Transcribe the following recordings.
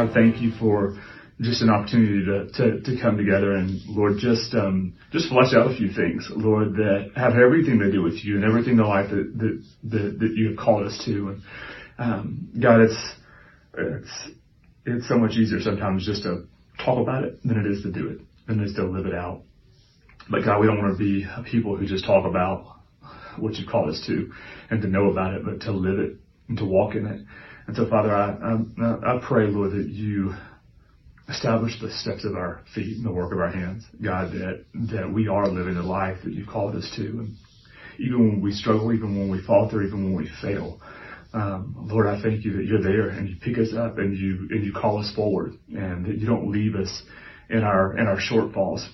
God, thank you for just an opportunity to, to, to come together and Lord, just, um, just flesh out a few things, Lord, that have everything to do with you and everything in life that, that, that, that you have called us to. And, um, God, it's, it's, it's so much easier sometimes just to talk about it than it is to do it, than it is to live it out. But God, we don't want to be people who just talk about what you've called us to and to know about it, but to live it and to walk in it. And so, Father, I, I, I pray, Lord, that you establish the steps of our feet and the work of our hands. God, that, that we are living the life that you called us to. And even when we struggle, even when we falter, even when we fail, um, Lord, I thank you that you're there and you pick us up and you, and you call us forward and that you don't leave us in our, in our shortfalls.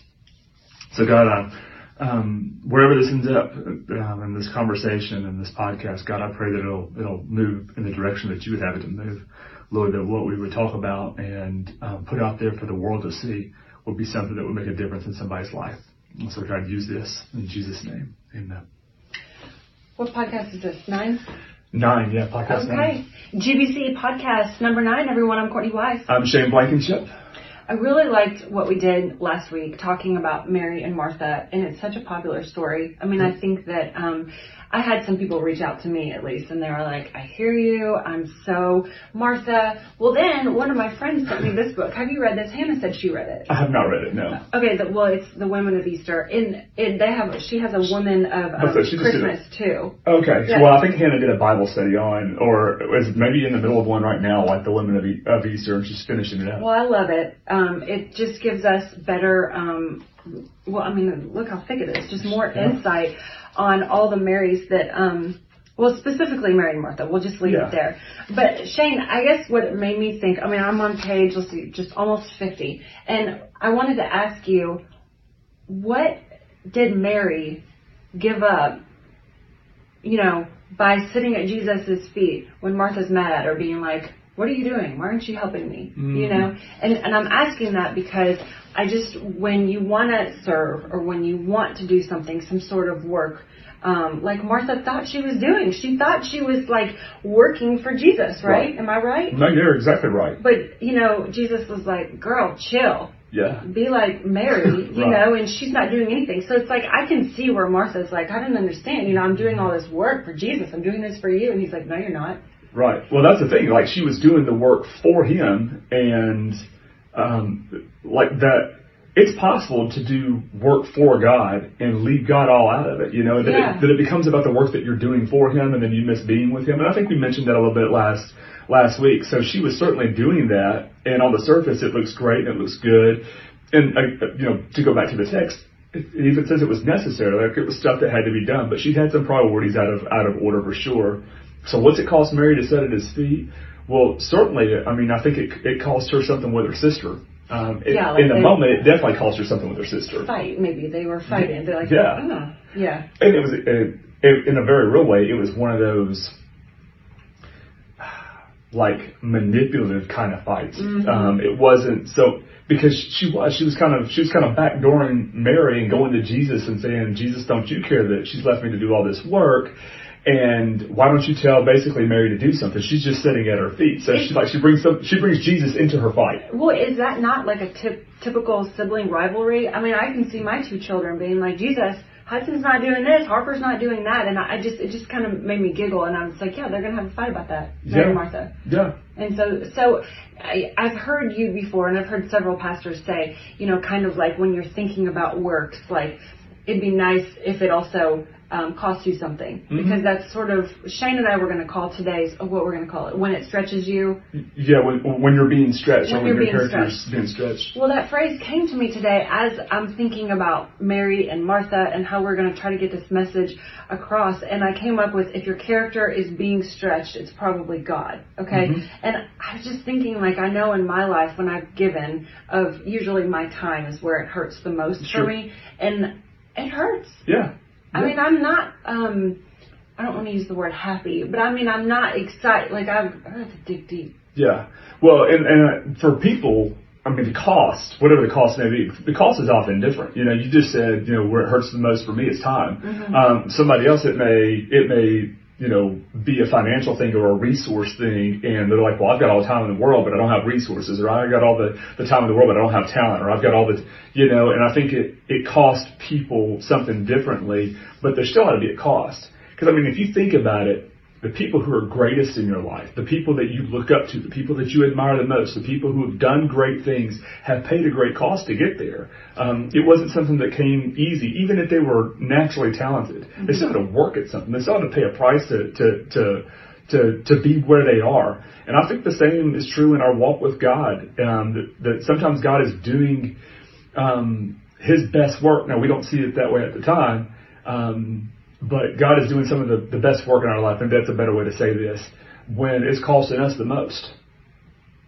So God, I, um, wherever this ends up um, in this conversation and this podcast, God, I pray that it'll it'll move in the direction that you would have it to move. Lord, that what we would talk about and um, put out there for the world to see would be something that would make a difference in somebody's life. And so God, use this in Jesus' name. Amen. What podcast is this? Nine? Nine, yeah, podcast okay. nine. GBC podcast number nine, everyone. I'm Courtney Wise. I'm Shane Blankenship. I really liked what we did last week talking about Mary and Martha, and it's such a popular story. I mean, I think that um, I had some people reach out to me at least, and they were like, "I hear you. I'm so Martha." Well, then one of my friends sent me this book. Have you read this? Hannah said she read it. I have not read it. No. Okay. The, well, it's the Women of Easter. In it, they have. She has a Woman of um, Christmas too. Okay. Yeah. Well, I think Hannah did a Bible study on, or is maybe in the middle of one right now, like the Women of, e- of Easter, and she's finishing it up. Well, I love it. Um, it just gives us better. Um, well, I mean, look how thick it is. Just more yeah. insight on all the Marys that, um, well, specifically Mary and Martha. We'll just leave yeah. it there. But Shane, I guess what it made me think, I mean, I'm on page, let's see, just almost 50. And I wanted to ask you, what did Mary give up, you know, by sitting at Jesus' feet when Martha's mad at her, being like, what are you doing? Why aren't you helping me? Mm-hmm. You know? And, and I'm asking that because I just, when you want to serve or when you want to do something, some sort of work, um, like Martha thought she was doing. She thought she was like working for Jesus, right? right. Am I right? No, you're exactly right. But, you know, Jesus was like, girl, chill. Yeah. Be like Mary, you right. know, and she's not doing anything. So it's like, I can see where Martha's like, I don't understand. You know, I'm doing all this work for Jesus. I'm doing this for you. And he's like, no, you're not. Right. Well, that's the thing. Like she was doing the work for him, and um, like that. It's possible to do work for God and leave God all out of it. You know that, yeah. it, that it becomes about the work that you're doing for Him, and then you miss being with Him. And I think we mentioned that a little bit last last week. So she was certainly doing that, and on the surface it looks great and it looks good. And uh, you know, to go back to the text, it even says it was necessary. Like it was stuff that had to be done, but she had some priorities out of out of order for sure. So what's it cost Mary to sit at his feet? Well, certainly, I mean, I think it, it cost her something with her sister. Um, it, yeah, like in the moment, it definitely cost her something with her sister. Fight, maybe they were fighting. They're like, yeah, oh, yeah. And it was, it, it, in a very real way, it was one of those like manipulative kind of fights. Mm-hmm. Um, it wasn't so because she was she was kind of she was kind of backdooring Mary and going to Jesus and saying, Jesus, don't you care that she's left me to do all this work? And why don't you tell basically Mary to do something? She's just sitting at her feet. So she like she brings some, she brings Jesus into her fight. Well, is that not like a tip, typical sibling rivalry? I mean, I can see my two children being like, Jesus, Hudson's not doing this, Harper's not doing that, and I just it just kind of made me giggle, and I was like, yeah, they're gonna have a fight about that, Mary yeah. and Martha. Yeah. And so so I, I've heard you before, and I've heard several pastors say, you know, kind of like when you're thinking about works, like it'd be nice if it also um, costs you something mm-hmm. because that's sort of Shane and I were going to call today's what we're going to call it when it stretches you. Yeah, when, when you're being stretched when, when you're being stretched. being stretched. Well, that phrase came to me today as I'm thinking about Mary and Martha and how we're going to try to get this message across. And I came up with if your character is being stretched, it's probably God. Okay, mm-hmm. and I was just thinking like I know in my life when I've given of usually my time is where it hurts the most sure. for me and it hurts. Yeah. I mean, I'm not. um I don't want to use the word happy, but I mean, I'm not excited. Like I'm, I have to dig deep. Yeah. Well, and and for people, I mean, the cost, whatever the cost may be, the cost is often different. You know, you just said, you know, where it hurts the most for me is time. Mm-hmm. Um, somebody else, it may it may you know, be a financial thing or a resource thing. And they're like, well, I've got all the time in the world, but I don't have resources, or I've got all the, the time in the world, but I don't have talent, or I've got all the, you know, and I think it, it costs people something differently, but there still ought to be a cost. Because I mean, if you think about it, the people who are greatest in your life, the people that you look up to, the people that you admire the most, the people who have done great things have paid a great cost to get there. Um, it wasn't something that came easy, even if they were naturally talented. Mm-hmm. They still had to work at something. They still had to pay a price to, to, to, to, to be where they are. And I think the same is true in our walk with God, um, that, that sometimes God is doing, um, his best work. Now we don't see it that way at the time. Um, but God is doing some of the, the best work in our life, and that's a better way to say this, when it's costing us the most.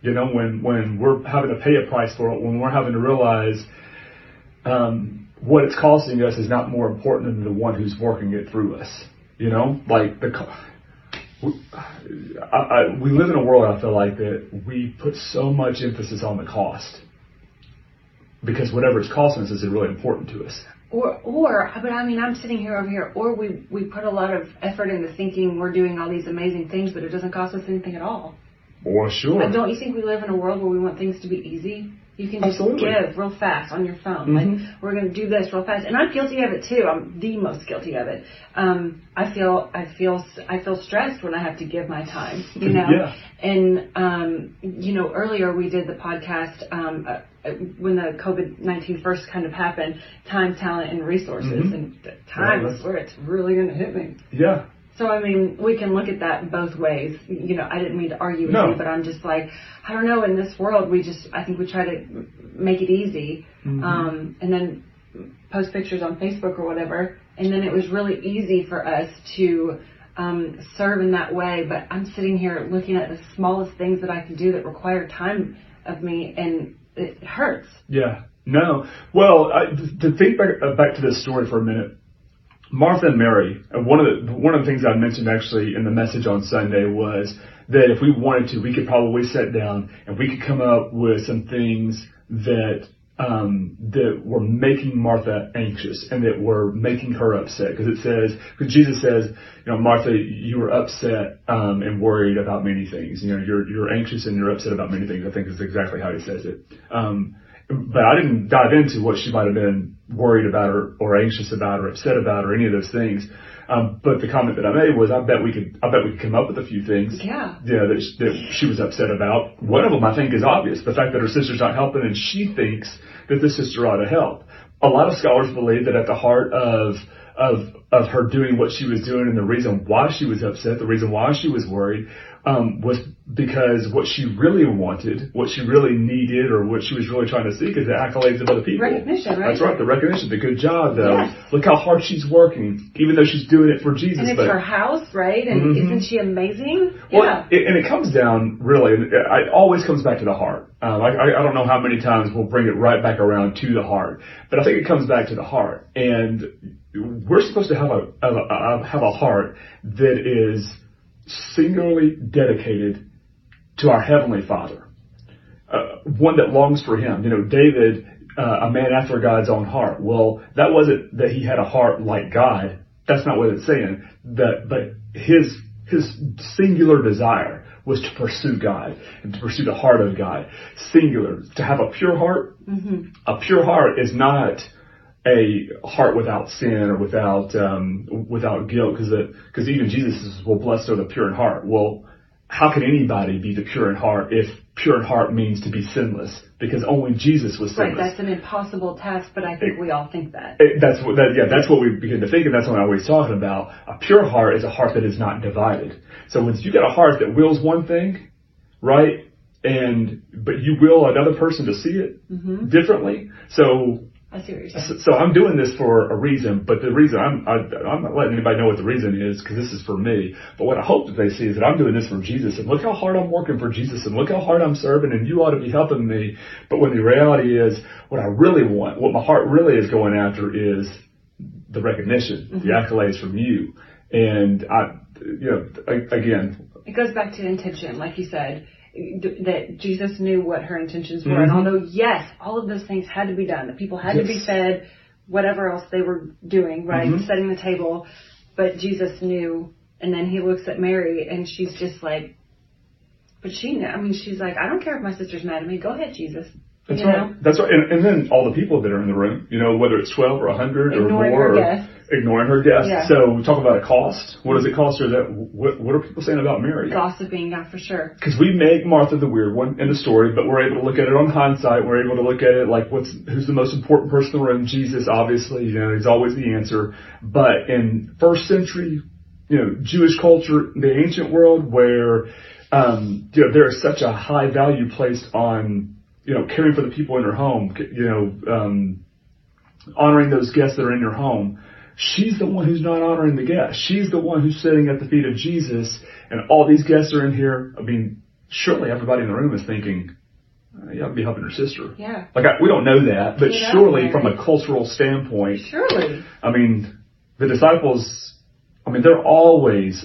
You know, when, when we're having to pay a price for it, when we're having to realize um, what it's costing us is not more important than the one who's working it through us. You know, like the we, I, I, we live in a world I feel like that we put so much emphasis on the cost because whatever it's costing us is really important to us. Or, or, but I mean, I'm sitting here over here, or we, we put a lot of effort into thinking we're doing all these amazing things, but it doesn't cost us anything at all. Or sure. But don't you think we live in a world where we want things to be easy? You can just Absolutely. give real fast on your phone. Mm-hmm. Like we're going to do this real fast, and I'm guilty of it too. I'm the most guilty of it. Um, I feel I feel I feel stressed when I have to give my time. You know, yeah. and um, you know earlier we did the podcast um, uh, when the COVID nineteen first kind of happened. Time, talent, and resources, mm-hmm. and time is where it's really going to hit me. Yeah. So I mean, we can look at that both ways. You know, I didn't mean to argue with no. you, but I'm just like, I don't know. In this world, we just, I think we try to make it easy, mm-hmm. um, and then post pictures on Facebook or whatever. And then it was really easy for us to um, serve in that way. But I'm sitting here looking at the smallest things that I can do that require time of me, and it hurts. Yeah. No. Well, I, to think back, back to this story for a minute, Martha and Mary, uh, one of the one of the things I mentioned actually in the message on Sunday was that if we wanted to, we could probably sit down and we could come up with some things that um, that were making Martha anxious and that were making her upset. Because it says, because Jesus says, you know, Martha, you were upset um, and worried about many things. You know, you're you're anxious and you're upset about many things. I think is exactly how he says it. Um, but I didn't dive into what she might have been worried about or, or anxious about or upset about or any of those things. Um, but the comment that I made was, I bet we could, I bet we could come up with a few things. Yeah. Yeah, that, that she was upset about. One of them I think is obvious. The fact that her sister's not helping and she thinks that the sister ought to help. A lot of scholars believe that at the heart of, of, of her doing what she was doing and the reason why she was upset, the reason why she was worried, um, was because what she really wanted, what she really needed, or what she was really trying to seek is the accolades of other people. Recognition, right? That's right, the recognition, the good job, though. Yes. Look how hard she's working, even though she's doing it for Jesus. And it's but, her house, right? And mm-hmm. isn't she amazing? Well, yeah. It, and it comes down, really, it always comes back to the heart. Um, I, I don't know how many times we'll bring it right back around to the heart, but I think it comes back to the heart. And we're supposed to have a, have a, have a heart that is singularly dedicated to our Heavenly Father. Uh, one that longs for Him. You know, David, uh, a man after God's own heart. Well, that wasn't that he had a heart like God. That's not what it's saying. That, but his, his singular desire was to pursue God and to pursue the heart of God. Singular. To have a pure heart. Mm-hmm. A pure heart is not a heart without sin or without um, without guilt, because because even Jesus says, "Well, blessed are the pure in heart." Well, how can anybody be the pure in heart if pure in heart means to be sinless? Because only Jesus was sinless. Right, that's an impossible task, but I think it, we all think that. It, that's what that, yeah, that's what we begin to think, and that's what I'm always talking about. A pure heart is a heart that is not divided. So when you got a heart that wills one thing, right, and but you will another person to see it mm-hmm. differently. So I see what you're saying. So, I'm doing this for a reason, but the reason I'm I, I'm not letting anybody know what the reason is because this is for me. But what I hope that they see is that I'm doing this for Jesus, and look how hard I'm working for Jesus, and look how hard I'm serving, and you ought to be helping me. But when the reality is, what I really want, what my heart really is going after is the recognition, mm-hmm. the accolades from you, and I, you know, again. It goes back to intention, like you said that Jesus knew what her intentions were. Mm-hmm. And although, yes, all of those things had to be done, the people had yes. to be fed, whatever else they were doing, right? Mm-hmm. Setting the table. But Jesus knew And then he looks at Mary and she's just like, but she, I mean, she's like, I don't care if my sister's mad at me. Go ahead, Jesus. That's right. Know? That's right. And, and, then all the people that are in the room, you know, whether it's 12 or 100 ignoring or more, her guests. ignoring her guests. Yeah. So we talk about a cost. What does it cost her? That what, what are people saying about Mary? Gossiping, yeah, for sure. Because we make Martha the weird one in the story, but we're able to look at it on hindsight. We're able to look at it like what's who's the most important person in the room? Jesus, obviously. You know, he's always the answer. But in first century, you know, Jewish culture, the ancient world, where um, you know there is such a high value placed on you know, caring for the people in her home, you know, um, honoring those guests that are in your home. She's the one who's not honoring the guests. She's the one who's sitting at the feet of Jesus, and all these guests are in here. I mean, surely everybody in the room is thinking, uh, yeah, I'd be helping her sister. Yeah. Like I, we don't know that, but surely from a cultural standpoint, surely. I mean, the disciples, I mean, they're always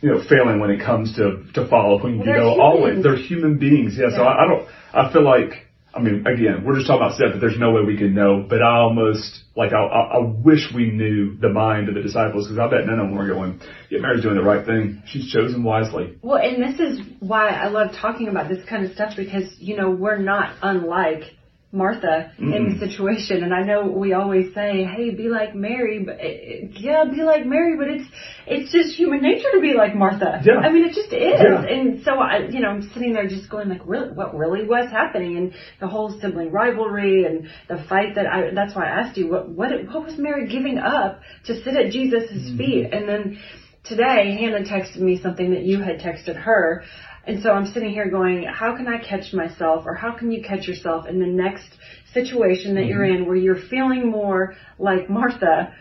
you know, failing when it comes to, to following, well, you know, always. They're human beings. Yeah, yeah. so I, I, don't, I feel like, I mean, again, we're just talking about stuff but there's no way we can know, but I almost, like, I, I, I wish we knew the mind of the disciples, because I bet none of them were going, yeah, Mary's doing the right thing. She's chosen wisely. Well, and this is why I love talking about this kind of stuff, because, you know, we're not unlike Martha mm-hmm. in the situation. And I know we always say, "Hey, be like Mary," but it, yeah, be like Mary, but it's it's just human nature to be like Martha. Yeah. I mean, it just is. Yeah. And so I, you know, I'm sitting there just going like, really, what really was happening, and the whole sibling rivalry and the fight that I. That's why I asked you, what what what was Mary giving up to sit at Jesus' mm-hmm. feet? And then today, Hannah texted me something that you had texted her and so I'm sitting here going, how can I catch myself or how can you catch yourself in the next situation that mm-hmm. you're in where you're feeling more like Martha,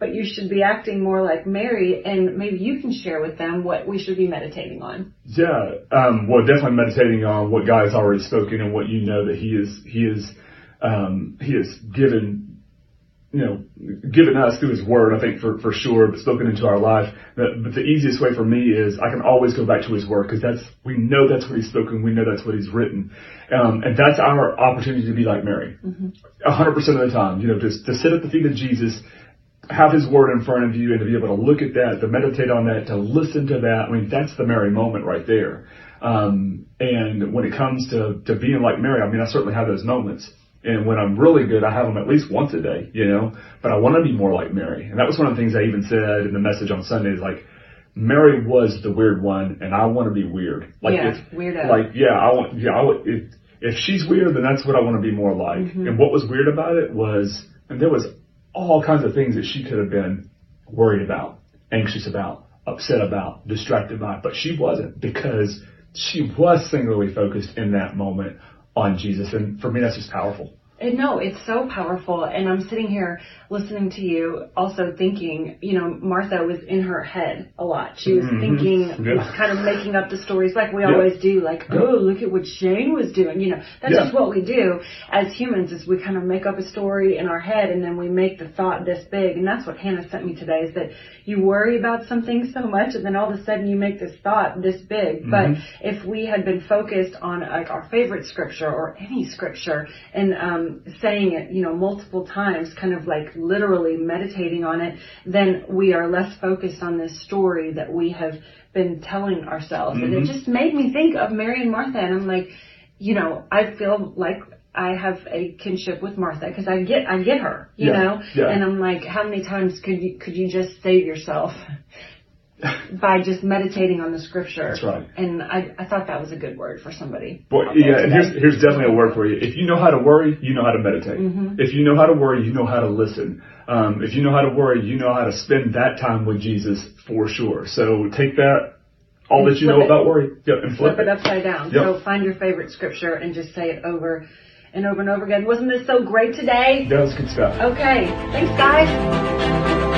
but you should be acting more like Mary and maybe you can share with them what we should be meditating on. Yeah. Um, well, definitely meditating on what God has already spoken and what you know that he is, he is, um, he has given you know, given us through His Word, I think for for sure, but spoken into our life. But, but the easiest way for me is I can always go back to His Word because that's we know that's what He's spoken, we know that's what He's written, um, and that's our opportunity to be like Mary, mm-hmm. a hundred percent of the time. You know, just to sit at the feet of Jesus, have His Word in front of you, and to be able to look at that, to meditate on that, to listen to that. I mean, that's the Mary moment right there. Um, and when it comes to to being like Mary, I mean, I certainly have those moments. And when I'm really good, I have them at least once a day, you know, but I want to be more like Mary. And that was one of the things I even said in the message on Sunday is like, Mary was the weird one and I want to be weird. Like yeah, if, weirdo. like, yeah, I want, yeah, I would, if, if she's weird, then that's what I want to be more like. Mm-hmm. And what was weird about it was, and there was all kinds of things that she could have been worried about, anxious about, upset about, distracted by, but she wasn't because she was singularly focused in that moment on Jesus. And for me, that's just powerful. And no, it's so powerful. And I'm sitting here listening to you, also thinking, you know, Martha was in her head a lot. She was mm-hmm. thinking, yeah. kind of making up the stories like we yeah. always do, like, oh, look at what Shane was doing. You know, that's yeah. just what we do as humans is we kind of make up a story in our head and then we make the thought this big. And that's what Hannah sent me today is that you worry about something so much and then all of a sudden you make this thought this big. Mm-hmm. But if we had been focused on like our favorite scripture or any scripture and, um, saying it, you know, multiple times, kind of like literally meditating on it, then we are less focused on this story that we have been telling ourselves. Mm-hmm. And it mm-hmm. just made me think of Mary and Martha, and I'm like, you know, I feel like I have a kinship with Martha because I get I get her, you yeah, know, yeah. and I'm like, how many times could you could you just save yourself by just meditating on the scripture. That's right. And I, I thought that was a good word for somebody. Boy, yeah, and here's, here's definitely a word for you. If you know how to worry, you know how to meditate. Mm-hmm. If you know how to worry, you know how to listen. Um, if you know how to worry, you know how to spend that time with Jesus for sure. So take that, all and that you know it. about worry, yep, and flip, flip it. it upside down. Yep. So find your favorite scripture and just say it over and over and over again. Wasn't this so great today? That was good stuff. Okay. Thanks, guys.